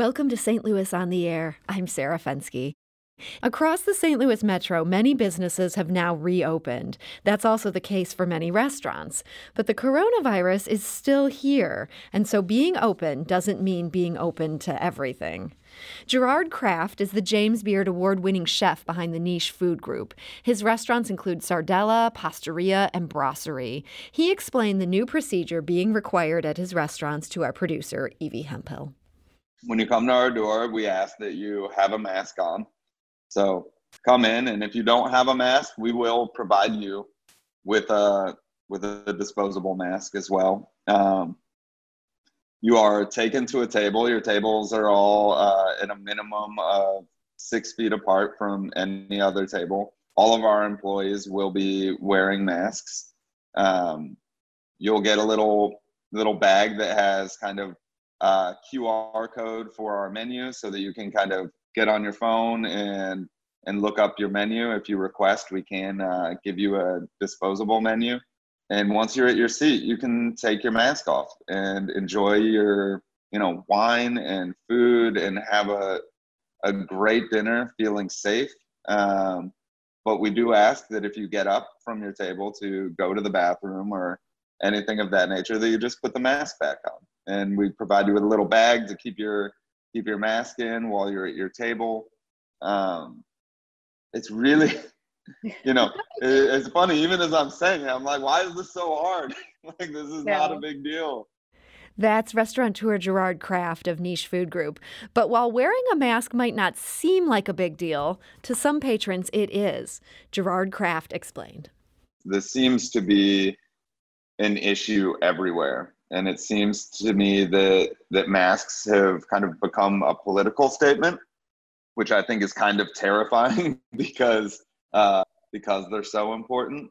Welcome to St. Louis on the Air. I'm Sarah Fenske. Across the St. Louis metro, many businesses have now reopened. That's also the case for many restaurants. But the coronavirus is still here, and so being open doesn't mean being open to everything. Gerard Craft is the James Beard award winning chef behind the niche food group. His restaurants include Sardella, Pastaria, and Brasserie. He explained the new procedure being required at his restaurants to our producer, Evie Hemphill when you come to our door, we ask that you have a mask on. So come in, and if you don't have a mask, we will provide you with a with a disposable mask as well. Um, you are taken to a table. Your tables are all uh, at a minimum of six feet apart from any other table. All of our employees will be wearing masks. Um, you'll get a little little bag that has kind of uh, QR code for our menu so that you can kind of get on your phone and and look up your menu. If you request, we can uh, give you a disposable menu. And once you're at your seat, you can take your mask off and enjoy your you know wine and food and have a a great dinner, feeling safe. Um, but we do ask that if you get up from your table to go to the bathroom or anything of that nature, that you just put the mask back on and we provide you with a little bag to keep your keep your mask in while you're at your table. Um, it's really, you know, it, it's funny. Even as I'm saying it, I'm like, why is this so hard? like this is not a big deal. That's restaurateur Gerard Craft of Niche Food Group. But while wearing a mask might not seem like a big deal, to some patrons it is. Gerard Craft explained. This seems to be an issue everywhere and it seems to me that that masks have kind of become a political statement, which I think is kind of terrifying because uh, because they're so important.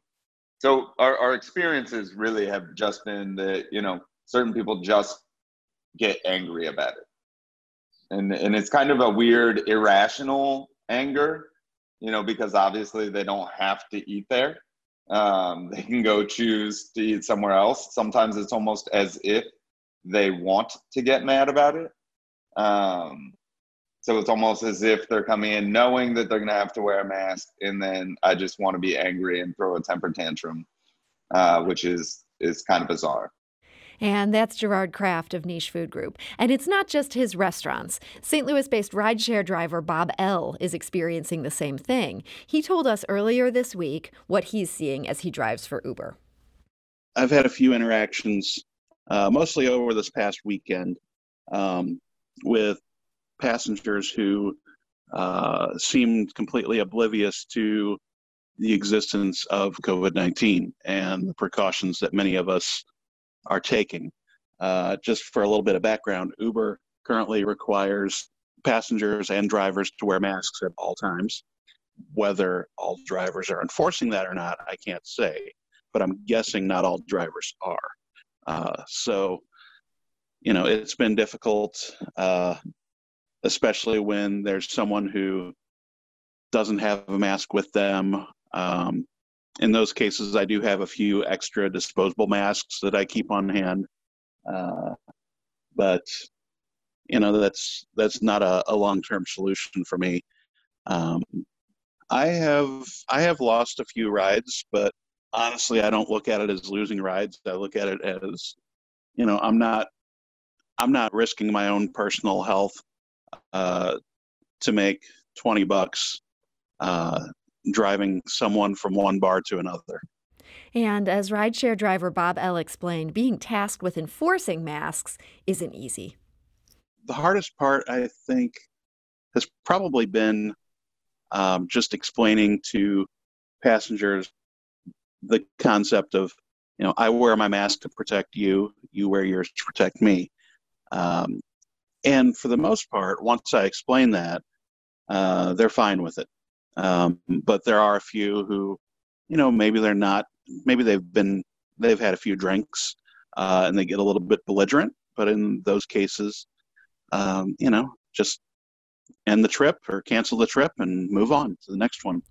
So our, our experiences really have just been that you know certain people just get angry about it, and and it's kind of a weird irrational anger, you know, because obviously they don't have to eat there um, they can go choose to eat somewhere else. Sometimes it's almost as if they want to get mad about it. Um, so it's almost as if they're coming in knowing that they're going to have to wear a mask, and then I just want to be angry and throw a temper tantrum, uh, which is is kind of bizarre. And that's Gerard Craft of Niche Food Group. And it's not just his restaurants. St. Louis based rideshare driver Bob L. is experiencing the same thing. He told us earlier this week what he's seeing as he drives for Uber. I've had a few interactions, uh, mostly over this past weekend, um, with passengers who uh, seemed completely oblivious to the existence of COVID 19 and the precautions that many of us are taking. Uh, just for a little bit of background, Uber currently requires passengers and drivers to wear masks at all times. Whether all drivers are enforcing that or not, I can't say, but I'm guessing not all drivers are. Uh, so, you know, it's been difficult, uh, especially when there's someone who doesn't have a mask with them. Um, in those cases, I do have a few extra disposable masks that I keep on hand. Uh, but you know that's that's not a, a long-term solution for me. Um, I have I have lost a few rides, but honestly, I don't look at it as losing rides. I look at it as, you know, I'm not I'm not risking my own personal health uh, to make twenty bucks uh, driving someone from one bar to another. And as rideshare driver Bob L. explained, being tasked with enforcing masks isn't easy. The hardest part, I think, has probably been um, just explaining to passengers the concept of, you know, I wear my mask to protect you, you wear yours to protect me. Um, and for the most part, once I explain that, uh, they're fine with it. Um, but there are a few who, you know, maybe they're not, maybe they've been, they've had a few drinks uh, and they get a little bit belligerent. But in those cases, um, you know, just end the trip or cancel the trip and move on to the next one.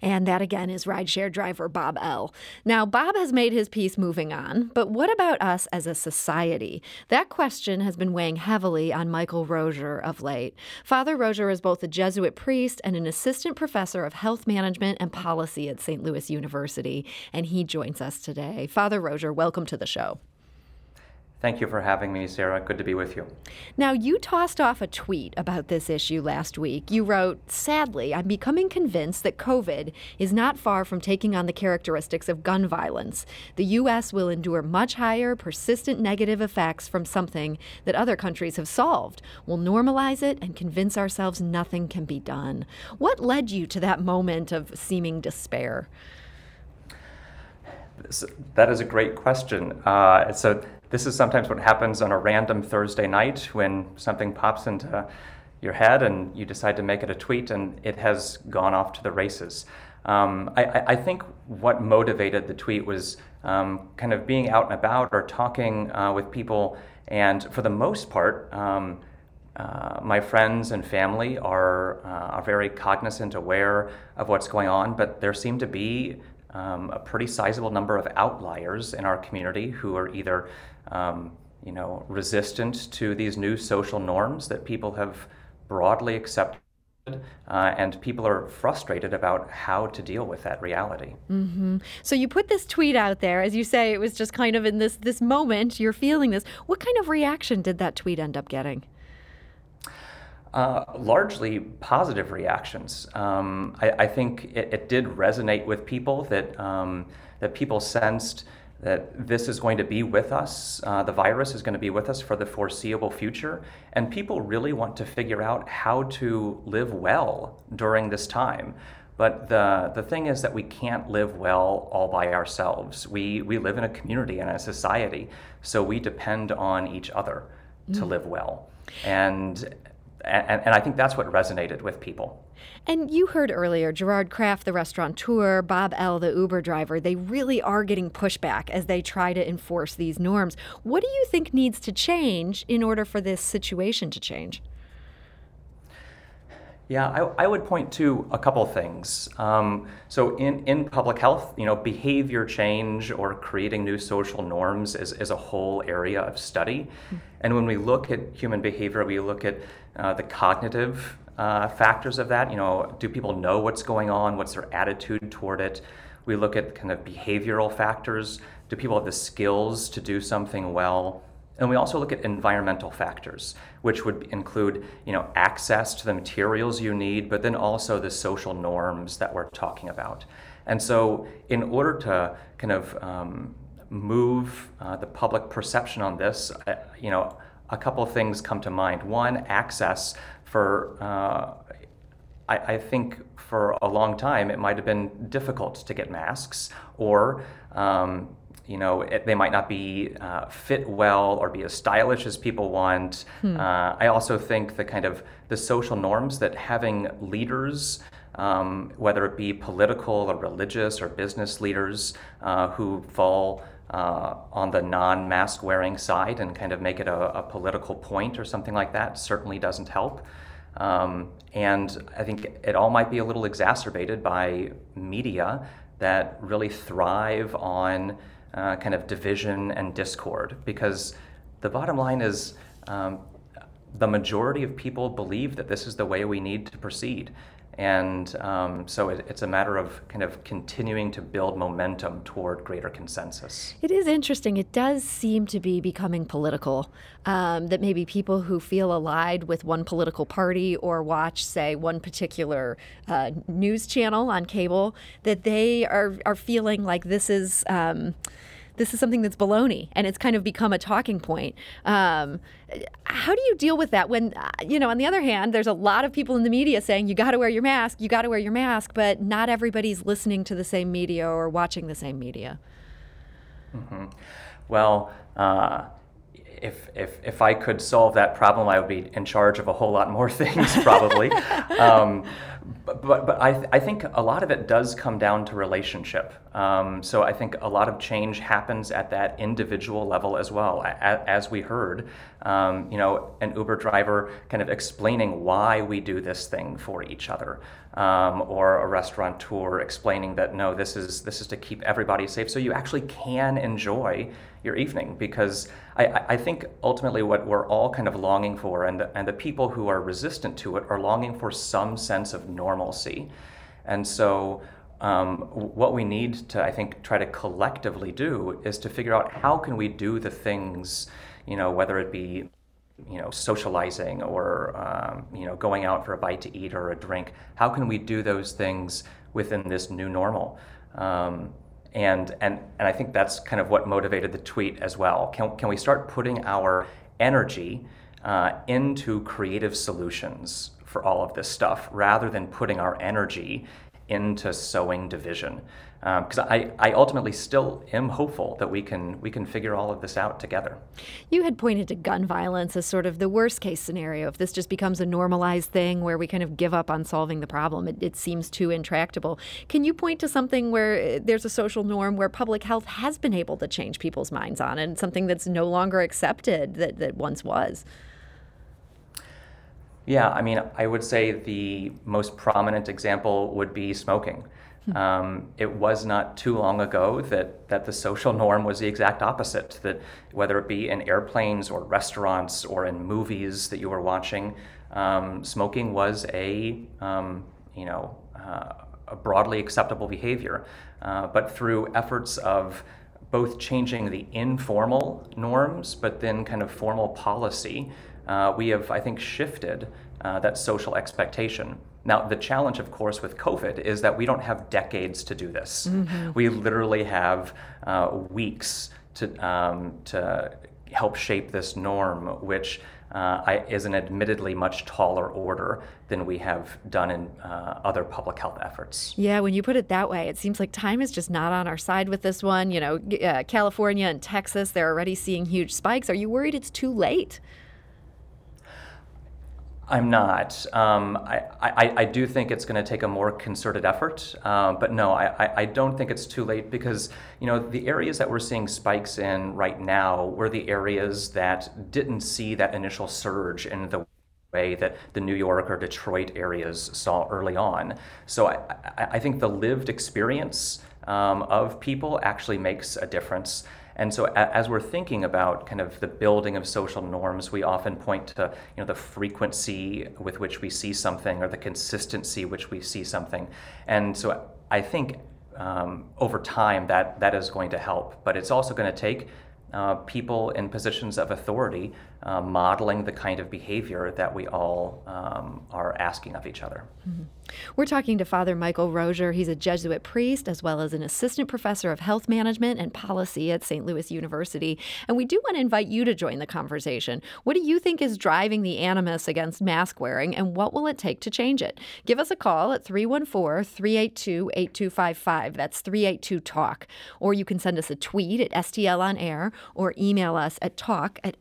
And that again is rideshare driver Bob L. Now, Bob has made his peace moving on, but what about us as a society? That question has been weighing heavily on Michael Rozier of late. Father Rozier is both a Jesuit priest and an assistant professor of health management and policy at St. Louis University, and he joins us today. Father Rozier, welcome to the show. Thank you for having me, Sarah. Good to be with you. Now, you tossed off a tweet about this issue last week. You wrote, Sadly, I'm becoming convinced that COVID is not far from taking on the characteristics of gun violence. The U.S. will endure much higher, persistent negative effects from something that other countries have solved. We'll normalize it and convince ourselves nothing can be done. What led you to that moment of seeming despair? That is a great question. Uh, so this is sometimes what happens on a random Thursday night when something pops into your head and you decide to make it a tweet and it has gone off to the races. Um, I, I, think what motivated the tweet was um, kind of being out and about or talking uh, with people, and for the most part, um, uh, my friends and family are, uh, are very cognizant, aware of what's going on, but there seem to be um, a pretty sizable number of outliers in our community who are either um, you know, resistant to these new social norms that people have broadly accepted. Uh, and people are frustrated about how to deal with that reality. Mm-hmm. So you put this tweet out there, as you say, it was just kind of in this this moment you're feeling this. What kind of reaction did that tweet end up getting? Uh, largely positive reactions. Um, I, I, think it, it, did resonate with people that um, that people sensed that this is going to be with us. Uh, the virus is going to be with us for the foreseeable future. And people really want to figure out how to live well during this time. But the, the thing is that we can't live well all by ourselves. We, we live in a community and a society, so we depend on each other mm. to live well. And, and, and I think that's what resonated with people. And you heard earlier Gerard Craft, the restaurateur, Bob L., the Uber driver, they really are getting pushback as they try to enforce these norms. What do you think needs to change in order for this situation to change? Yeah, I, I would point to a couple things. Um, so, in, in public health, you know, behavior change or creating new social norms is, is a whole area of study. Mm-hmm. And when we look at human behavior, we look at uh, the cognitive uh, factors of that. You know, do people know what's going on? What's their attitude toward it? We look at kind of behavioral factors. Do people have the skills to do something well? And we also look at environmental factors, which would include, you know, access to the materials you need, but then also the social norms that we're talking about. And so, in order to kind of um, move uh, the public perception on this, uh, you know, a couple of things come to mind. One, access for uh, I, I, think for a long time it might have been difficult to get masks or um, you know it, they might not be uh, fit well or be as stylish as people want hmm. uh, i also think the kind of the social norms that having leaders um, whether it be political or religious or business leaders uh, who fall uh, on the non mask wearing side and kind of make it a, a, political point or something like that certainly doesn't help. Um, and I think it all might be a little exacerbated by media that really thrive on uh, kind of division and discord because the bottom line is um, the majority of people believe that this is the way we need to proceed. And um, so it, it's a matter of kind of continuing to build momentum toward greater consensus. It is interesting. It does seem to be becoming political. Um, that maybe people who feel allied with one political party or watch, say, one particular uh, news channel on cable, that they are, are feeling like this is. Um, this is something that's baloney and it's kind of become a talking point. Um, how do you deal with that when, uh, you know, on the other hand, there's a lot of people in the media saying you got to wear your mask, you got to wear your mask, but not everybody's listening to the same media or watching the same media? Mm-hmm. Well, uh, if, if, if I could solve that problem, I would be in charge of a whole lot more things, probably. um, but, but, but I, th- I think a lot of it does come down to relationship. Um, so I think a lot of change happens at that individual level as well. As we heard, um, you know, an Uber driver kind of explaining why we do this thing for each other, um, or a restaurateur explaining that no, this is this is to keep everybody safe, so you actually can enjoy your evening. Because I, I think ultimately what we're all kind of longing for, and the, and the people who are resistant to it are longing for some sense of normalcy, and so um, what we need to, I think, try to collectively do is to figure out how can we do the things, you know, whether it be, you know, socializing or, um, you know, going out for a bite to eat or a drink. How can we do those things within this new normal? Um, and, and, and I think that's kind of what motivated the tweet as well. Can, can we start putting our energy uh, into creative solutions for all of this stuff rather than putting our energy into sowing division. Because um, I, I ultimately still am hopeful that we can we can figure all of this out together. You had pointed to gun violence as sort of the worst case scenario. If this just becomes a normalized thing where we kind of give up on solving the problem, it, it seems too intractable. Can you point to something where uh, there's a social norm where public health has been able to change people's minds on, and something that's no longer accepted that, that once was? Yeah, I mean, I would say the most prominent example would be smoking. Hmm. Um, it was not too long ago that, that the social norm was the exact opposite, that whether it be in airplanes or restaurants or in movies that you were watching, um, smoking was a, um, you know, uh, a broadly acceptable behavior. Uh, but through efforts of both changing the informal norms, but then kind of formal policy, uh, we have, I think, shifted uh, that social expectation. Now, the challenge, of course, with COVID is that we don't have decades to do this. Mm-hmm. We literally have uh, weeks to, um, to help shape this norm, which uh, I, is an admittedly much taller order than we have done in uh, other public health efforts. Yeah, when you put it that way, it seems like time is just not on our side with this one. You know, uh, California and Texas, they're already seeing huge spikes. Are you worried it's too late? I'm not. Um, I, I, I, do think it's going to take a more concerted effort, uh, but no, I, I don't think it's too late because you know the areas that we're seeing spikes in right now were the areas that didn't see that initial surge in the way that the New York or Detroit areas saw early on. So I, I think the lived experience um, of people actually makes a difference. And so as we're thinking about kind of the building of social norms, we often point to you know the frequency with which we see something or the consistency which we see something. And so I think um, over time that that is going to help, but it's also going to take uh, people in positions of authority uh, modeling the kind of behavior that we all um, are asking of each other. Mm-hmm. We're talking to Father Michael Rozier. He's a Jesuit priest as well as an assistant professor of health management and policy at St. Louis University. And we do want to invite you to join the conversation. What do you think is driving the animus against mask wearing, and what will it take to change it? Give us a call at 314 382 8255. That's 382 Talk. Or you can send us a tweet at STL on air or email us at talk at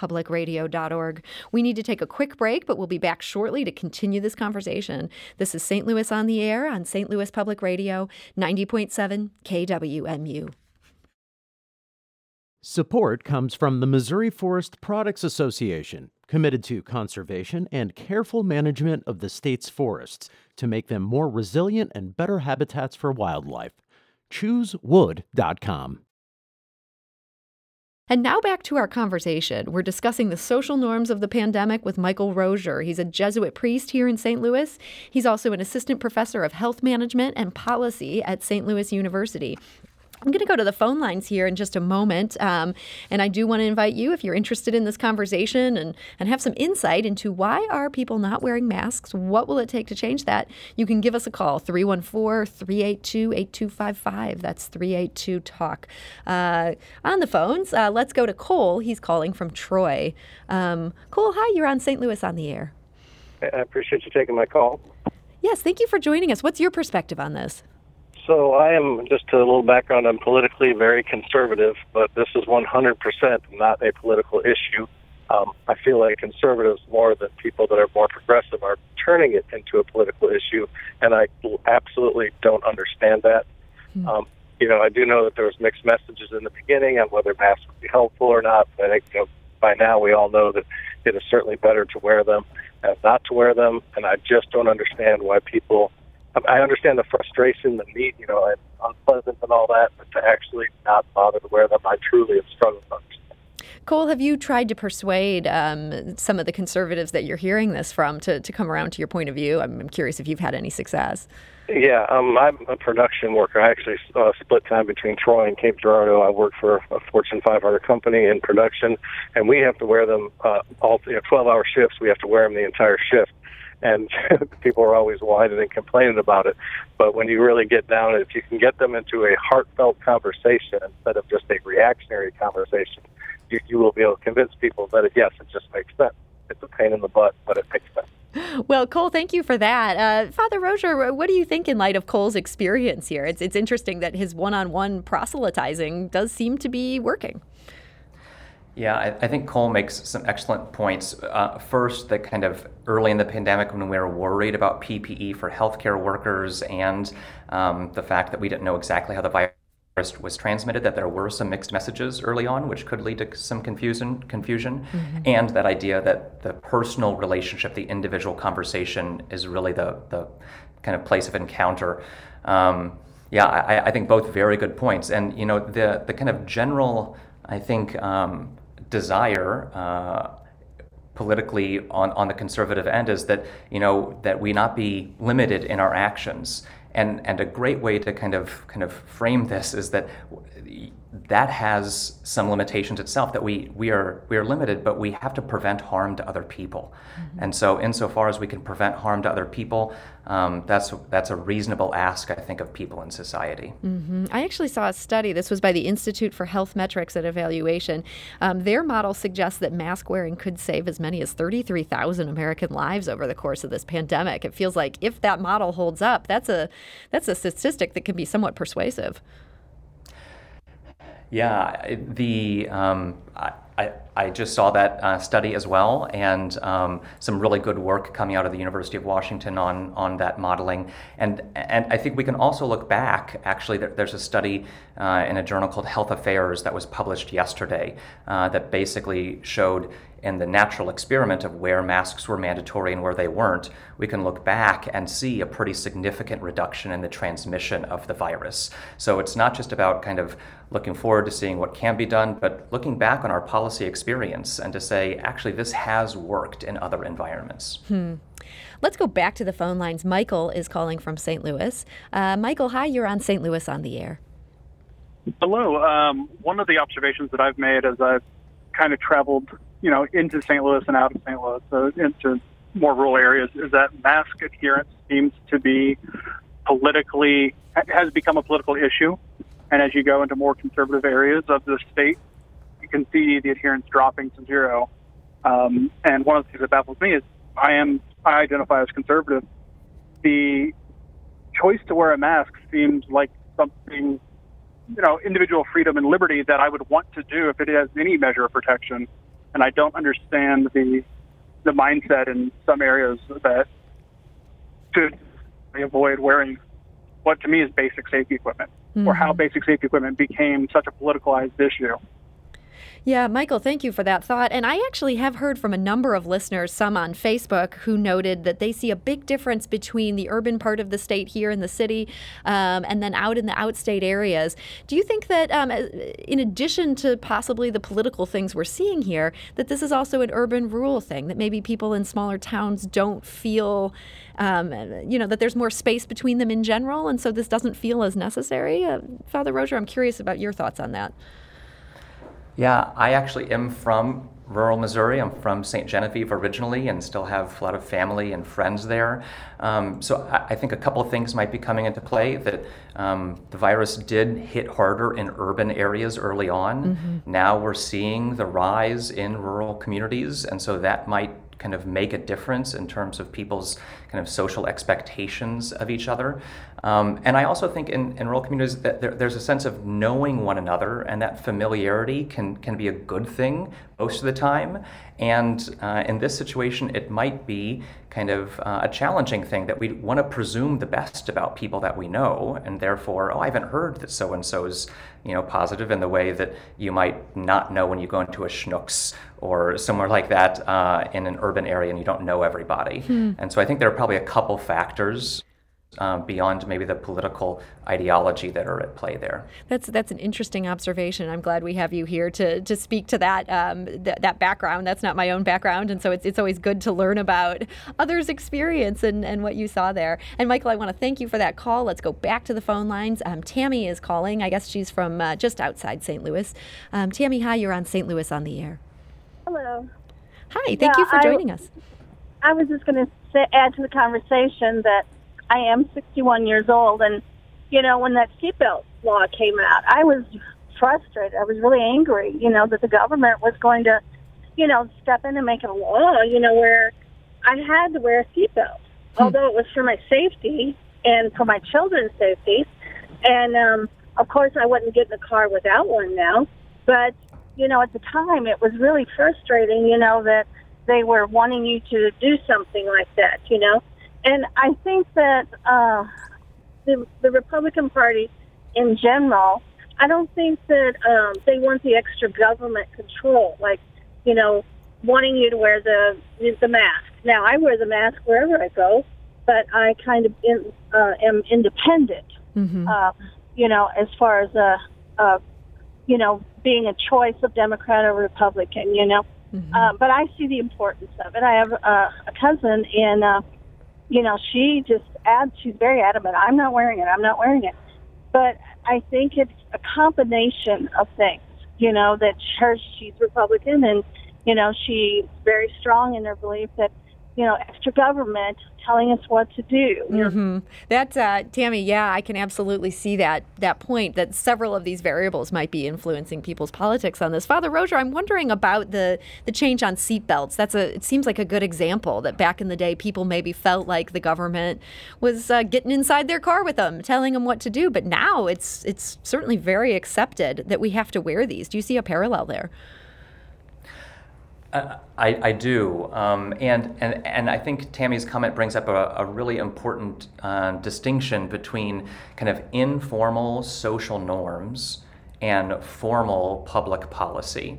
stlpublicradio.org. We need to take a quick break, but we'll be back shortly to continue this conversation. This is St. Louis on the Air on St. Louis Public Radio, 90.7 KWMU. Support comes from the Missouri Forest Products Association, committed to conservation and careful management of the state's forests to make them more resilient and better habitats for wildlife. ChooseWood.com. And now back to our conversation. We're discussing the social norms of the pandemic with Michael Rozier. He's a Jesuit priest here in St. Louis. He's also an assistant professor of health management and policy at St. Louis University. I'm going to go to the phone lines here in just a moment. Um, and I do want to invite you, if you're interested in this conversation and, and have some insight into why are people not wearing masks, what will it take to change that, you can give us a call, 314-382-8255. That's 382-TALK. Uh, on the phones, uh, let's go to Cole. He's calling from Troy. Um, Cole, hi, you're on St. Louis on the air. I appreciate you taking my call. Yes, thank you for joining us. What's your perspective on this? So I am just a little background. I'm politically very conservative, but this is 100% not a political issue. Um, I feel like conservatives, more than people that are more progressive, are turning it into a political issue, and I absolutely don't understand that. Mm-hmm. Um, you know, I do know that there was mixed messages in the beginning on whether masks would be helpful or not. But I think you know, by now we all know that it is certainly better to wear them and not to wear them. And I just don't understand why people. I understand the frustration, the need, you know, and unpleasant and all that, but to actually not bother to wear them, I truly struggling to understand. Cole, have you tried to persuade um, some of the conservatives that you're hearing this from to, to come around to your point of view? I'm, I'm curious if you've had any success. Yeah, um, I'm a production worker. I actually uh, split time between Troy and Cape Girardeau. I work for a Fortune 500 company in production, and we have to wear them uh, all you know, 12-hour shifts. We have to wear them the entire shift, and people are always whining and complaining about it. But when you really get down, if you can get them into a heartfelt conversation instead of just a reactionary conversation, you, you will be able to convince people that yes, it just makes sense. It's a pain in the butt, but it makes sense. Well, Cole, thank you for that. Uh, Father Rozier, what do you think in light of Cole's experience here? It's, it's interesting that his one on one proselytizing does seem to be working. Yeah, I, I, think Cole makes some excellent points. Uh, first, that kind of early in the pandemic when we were worried about PPE for healthcare workers and um, the fact that we didn't know exactly how the virus was transmitted that there were some mixed messages early on, which could lead to some confusion, confusion, mm-hmm. and that idea that the personal relationship, the individual conversation, is really the the kind of place of encounter. Um, yeah, I, I, think both very good points, and you know the the kind of general, I think, um, desire. Uh, politically on, on the conservative end is that you know that we not be limited in our actions and, and a great way to kind of kind of frame this is that that has some limitations itself that we, we are we are limited but we have to prevent harm to other people. Mm-hmm. and so insofar as we can prevent harm to other people um, that's that's a reasonable ask I think of people in society. Mm-hmm. I actually saw a study this was by the Institute for Health Metrics and Evaluation. Um, their model suggests that mask wearing could save as many as 33,000 American lives over the course of this pandemic. It feels like if that model holds up that's a that's a statistic that can be somewhat persuasive yeah, the um, I, I just saw that uh, study as well, and um, some really good work coming out of the University of Washington on on that modeling. And and I think we can also look back. Actually, there, there's a study uh, in a journal called Health Affairs that was published yesterday uh, that basically showed in the natural experiment of where masks were mandatory and where they weren't, we can look back and see a pretty significant reduction in the transmission of the virus. So it's not just about kind of looking forward to seeing what can be done, but looking back on our policy experience and to say, actually, this has worked in other environments. Hmm. Let's go back to the phone lines. Michael is calling from St. Louis. Uh, Michael, hi, you're on St. Louis on the air. Hello. Um, one of the observations that I've made as I've kind of traveled you know, into St. Louis and out of St. Louis, so into more rural areas, is that mask adherence seems to be politically has become a political issue. And as you go into more conservative areas of the state, you can see the adherence dropping to zero. Um, and one of the things that baffles me is I am I identify as conservative. The choice to wear a mask seems like something, you know, individual freedom and liberty that I would want to do if it has any measure of protection and I don't understand the the mindset in some areas that to avoid wearing what to me is basic safety equipment, mm-hmm. or how basic safety equipment became such a politicalized issue. Yeah, Michael, thank you for that thought. And I actually have heard from a number of listeners, some on Facebook, who noted that they see a big difference between the urban part of the state here in the city um, and then out in the outstate areas. Do you think that, um, in addition to possibly the political things we're seeing here, that this is also an urban rural thing, that maybe people in smaller towns don't feel, um, you know, that there's more space between them in general, and so this doesn't feel as necessary? Uh, Father Rozier, I'm curious about your thoughts on that. Yeah, I actually am from rural Missouri. I'm from St. Genevieve originally and still have a lot of family and friends there. Um, so I, I, think a couple of things might be coming into play that um, the virus did hit harder in urban areas early on. Mm-hmm. Now we're seeing the rise in rural communities, and so that might kind of make a difference in terms of people's kind of social expectations of each other. Um, and I also think in, in rural communities that there, there's a sense of knowing one another, and that familiarity can, can be a good thing most of the time. And uh, in this situation, it might be kind of uh, a challenging thing that we want to presume the best about people that we know, and therefore, oh, I haven't heard that so and so's you know positive in the way that you might not know when you go into a Schnucks or somewhere like that uh, in an urban area and you don't know everybody. Hmm. And so I think there are probably a couple factors um, beyond maybe the political ideology that are at play there. That's that's an interesting observation. I'm glad we have you here to to speak to that um, th- that background. That's not my own background, and so it's it's always good to learn about others' experience and, and what you saw there. And Michael, I want to thank you for that call. Let's go back to the phone lines. Um, Tammy is calling. I guess she's from uh, just outside St. Louis. Um, Tammy, hi. You're on St. Louis on the air. Hello. Hi. Thank yeah, you for joining I, us. I was just going to add to the conversation that I am 61 years old, and you know when that seatbelt law came out, I was frustrated. I was really angry, you know, that the government was going to, you know, step in and make a law, you know, where I had to wear a seatbelt, hmm. although it was for my safety and for my children's safety. And um, of course, I wouldn't get in the car without one now. But you know, at the time, it was really frustrating, you know, that they were wanting you to do something like that, you know. And I think that uh, the, the Republican Party in general, I don't think that um, they want the extra government control, like, you know, wanting you to wear the the mask. Now, I wear the mask wherever I go, but I kind of in, uh, am independent, mm-hmm. uh, you know, as far as, a, uh, you know, being a choice of Democrat or Republican, you know. Mm-hmm. Uh, but I see the importance of it. I have uh, a cousin and, uh, you know, she just adds, she's very adamant, I'm not wearing it, I'm not wearing it. But I think it's a combination of things, you know, that her, she's Republican and, you know, she's very strong in her belief that you know, extra government telling us what to do. Mm-hmm. That's uh, Tammy. Yeah, I can absolutely see that that point that several of these variables might be influencing people's politics on this. Father Rozier, I'm wondering about the the change on seatbelts. That's a it seems like a good example that back in the day people maybe felt like the government was uh, getting inside their car with them, telling them what to do. But now it's it's certainly very accepted that we have to wear these. Do you see a parallel there? I, I do. Um, and, and, and I think Tammy's comment brings up a, a really important uh, distinction between kind of informal social norms and formal public policy.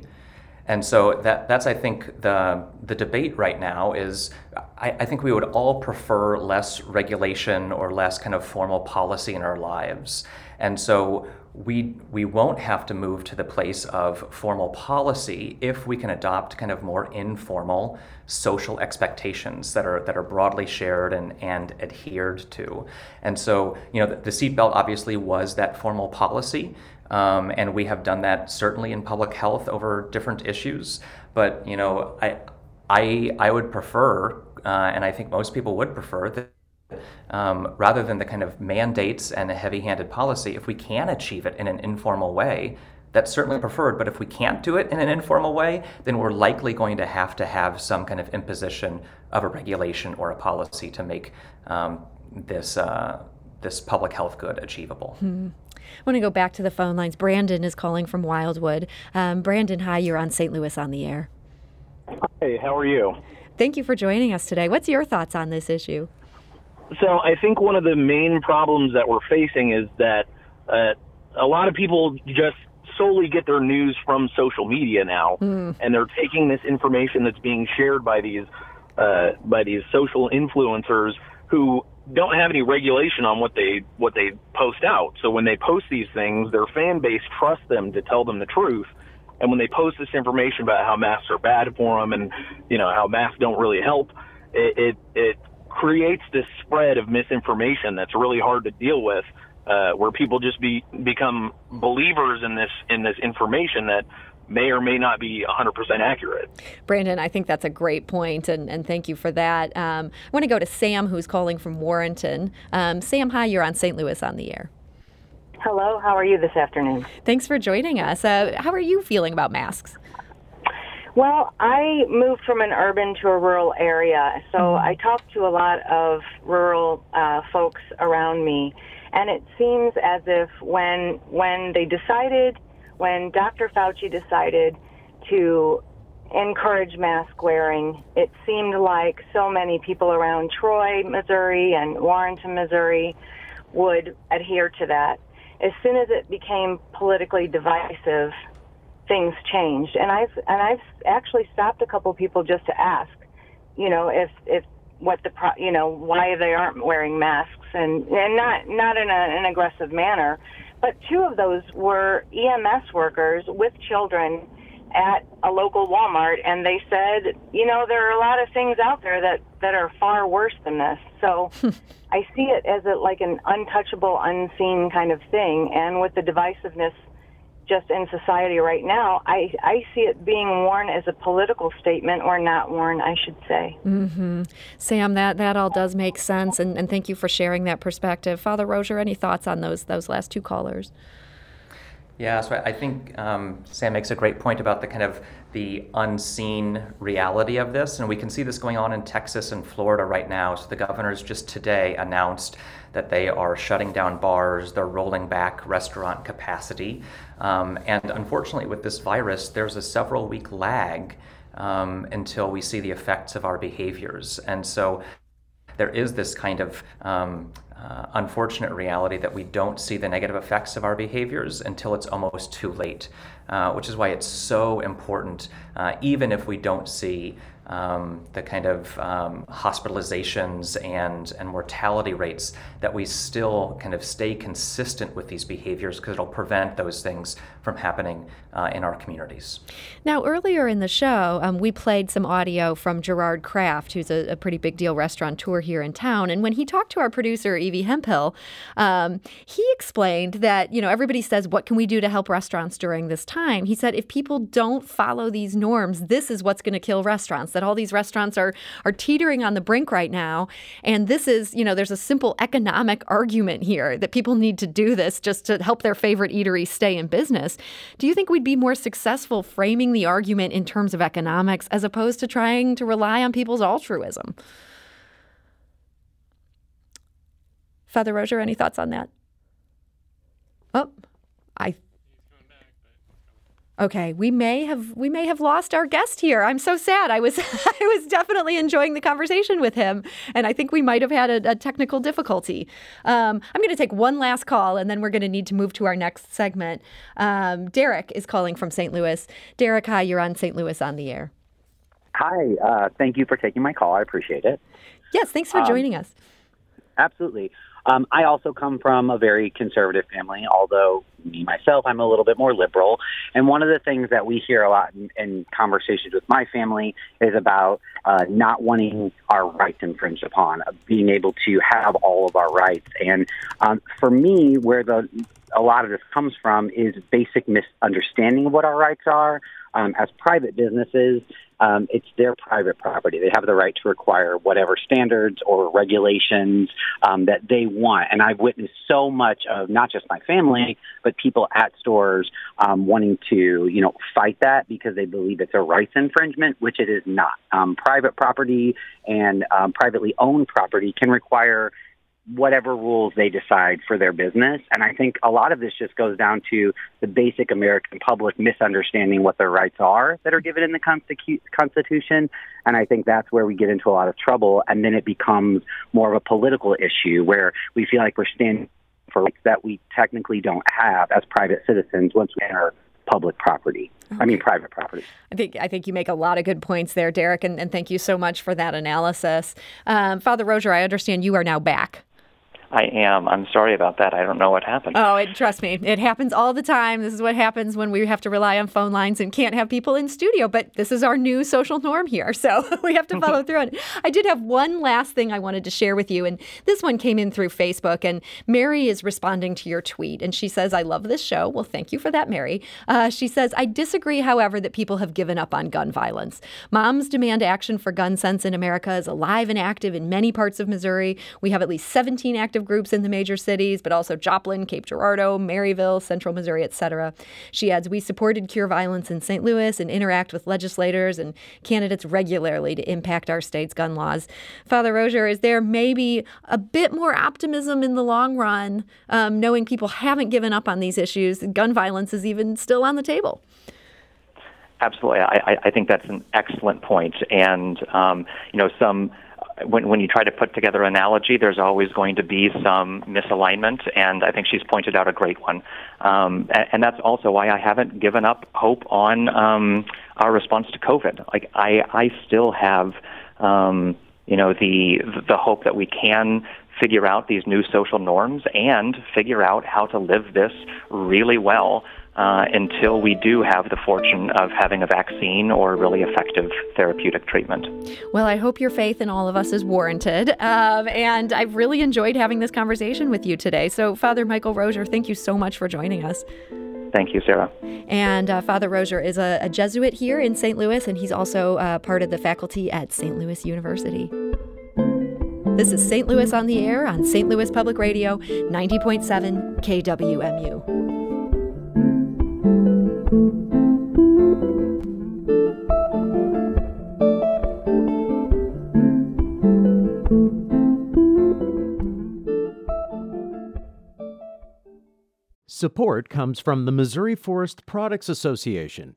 And so that, that's, I think, the, the debate right now is I, I think we would all prefer less regulation or less kind of formal policy in our lives. And so we, we won't have to move to the place of formal policy if we can adopt kind of more informal social expectations that are, that are broadly shared and, and adhered to. And so, you know, the, the seatbelt obviously was that formal policy. Um, and we have done that certainly in public health over different issues. But, you know, I, I, I would prefer, uh, and I think most people would prefer, that um, rather than the kind of mandates and a heavy handed policy, if we can achieve it in an informal way, that's certainly preferred. But if we can't do it in an informal way, then we're likely going to have to have some kind of imposition of a regulation or a policy to make um, this, uh, this public health good achievable. Hmm. I want to go back to the phone lines. Brandon is calling from Wildwood. Um, Brandon, hi, you're on St. Louis on the air. Hey, how are you? Thank you for joining us today. What's your thoughts on this issue? So I think one of the main problems that we're facing is that uh, a lot of people just solely get their news from social media now, mm. and they're taking this information that's being shared by these uh, by these social influencers who don't have any regulation on what they what they post out. So when they post these things, their fan base trusts them to tell them the truth. And when they post this information about how masks are bad for them and you know how masks don't really help, it it, it creates this spread of misinformation that's really hard to deal with, uh, where people just be become believers in this in this information that may or may not be 100% accurate. Brandon, I think that's a great point, and, and thank you for that. Um, I want to go to Sam, who's calling from Warrenton. Um, Sam, hi, you're on St. Louis on the air. Hello, how are you this afternoon? Thanks for joining us. Uh, how are you feeling about masks? Well, I moved from an urban to a rural area, so mm-hmm. I talked to a lot of rural uh, folks around me, and it seems as if when when they decided, when Dr. Fauci decided to encourage mask wearing. It seemed like so many people around Troy, Missouri, and Warrenton, Missouri would adhere to that. As soon as it became politically divisive, things changed. And I've and I've actually stopped a couple people just to ask, you know, if if what the pro, you know why they aren't wearing masks and and not not in a, an aggressive manner, but two of those were EMS workers with children at a local Walmart, and they said, you know, there are a lot of things out there that that are far worse than this. So I see it as a, like an untouchable, unseen kind of thing, and with the divisiveness just in society right now, I, I see it being worn as a political statement or not worn, I should say. Mm-hmm. Sam, that, that all does make sense, and, and thank you for sharing that perspective. Father Rozier, any thoughts on those those last two callers? Yeah, so I think um, Sam makes a great point about the kind of the unseen reality of this, and we can see this going on in Texas and Florida right now. So the governors just today announced that they are shutting down bars, they're rolling back restaurant capacity, um, and unfortunately, with this virus, there's a several week lag um, until we see the effects of our behaviors, and so there is this kind of um, uh, unfortunate reality that we don't see the negative effects of our behaviors until it's almost too late, uh, which is why it's so important, uh, even if we don't see um, the kind of um, hospitalizations and, and mortality rates, that we still kind of stay consistent with these behaviors because it'll prevent those things from happening uh, in our communities. Now, earlier in the show, um, we played some audio from Gerard Craft, who's a, a, pretty big deal restaurateur here in town. And when he talked to our producer, Evie Hemphill, um, he explained that, you know, everybody says, what can we do to help restaurants during this time? He said, if people don't follow these norms, this is what's going to kill restaurants, that all these restaurants are, are teetering on the brink right now. And this is, you know, there's a simple economic argument here that people need to do this just to help their favorite eatery stay in business. Do you think we'd be more successful framing the argument in terms of economics as opposed to trying to rely on people's altruism? Father Rozier, any thoughts on that? Oh, I Okay, we may have we may have lost our guest here. I'm so sad. I was I was definitely enjoying the conversation with him, and I think we might have had a, a technical difficulty. Um, I'm going to take one last call, and then we're going to need to move to our next segment. Um, Derek is calling from St. Louis. Derek, hi. You're on St. Louis on the air. Hi. Uh, thank you for taking my call. I appreciate it. Yes. Thanks for um, joining us. Absolutely. Um, I also come from a very conservative family, although me myself, I'm a little bit more liberal. And one of the things that we hear a lot in, in conversations with my family is about uh, not wanting our rights infringed upon, being able to have all of our rights. And um, for me, where the a lot of this comes from is basic misunderstanding of what our rights are. Um, as private businesses, um, it's their private property. They have the right to require whatever standards or regulations um, that they want. And I've witnessed so much of not just my family, but people at stores um, wanting to, you know, fight that because they believe it's a rights infringement, which it is not. Um, private property and um, privately owned property can require whatever rules they decide for their business. And I think a lot of this just goes down to the basic American public misunderstanding what their rights are that are given in the Constitution. And I think that's where we get into a lot of trouble. And then it becomes more of a political issue where we feel like we're standing for rights that we technically don't have as private citizens once we enter public property. I mean, private property. I think I think you make a lot of good points there, Derek, and, and thank you so much for that analysis. Um, Father Rozier, I understand you are now back. I am. I'm sorry about that. I don't know what happened. Oh, it, trust me, it happens all the time. This is what happens when we have to rely on phone lines and can't have people in studio. But this is our new social norm here, so we have to follow through on it. I did have one last thing I wanted to share with you, and this one came in through Facebook. And Mary is responding to your tweet, and she says, "I love this show." Well, thank you for that, Mary. Uh, she says, "I disagree, however, that people have given up on gun violence. Moms demand action for gun sense in America is alive and active in many parts of Missouri. We have at least 17 active groups in the major cities, but also Joplin, Cape Girardeau, Maryville, Central Missouri, etc. She adds, We supported Cure Violence in St. Louis and interact with legislators and candidates regularly to impact our state's gun laws. Father Rozier, is there maybe a bit more optimism in the long run, um, knowing people haven't given up on these issues? Gun violence is even still on the table. Absolutely, I, I think that's an excellent point, and um, you know some when, when you try to put together an analogy, there's always going to be some misalignment, and I think she's pointed out a great one. Um, and, and that's also why I haven't given up hope on um, our response to COVID. Like I, I still have, um, you know, the the hope that we can figure out these new social norms and figure out how to live this really well uh, until we do have the fortune of having a vaccine or really effective therapeutic treatment. Well, I hope your faith in all of us is warranted. Um, and I've really enjoyed having this conversation with you today. So, Father Michael Rozier, thank you so much for joining us. Thank you, Sarah. And uh, Father Rozier is a, a, Jesuit here in St. Louis, and he's also uh, part of the faculty at St. Louis University. This is St. Louis on the Air on St. Louis Public Radio, 90.7 KWMU. Support comes from the Missouri Forest Products Association,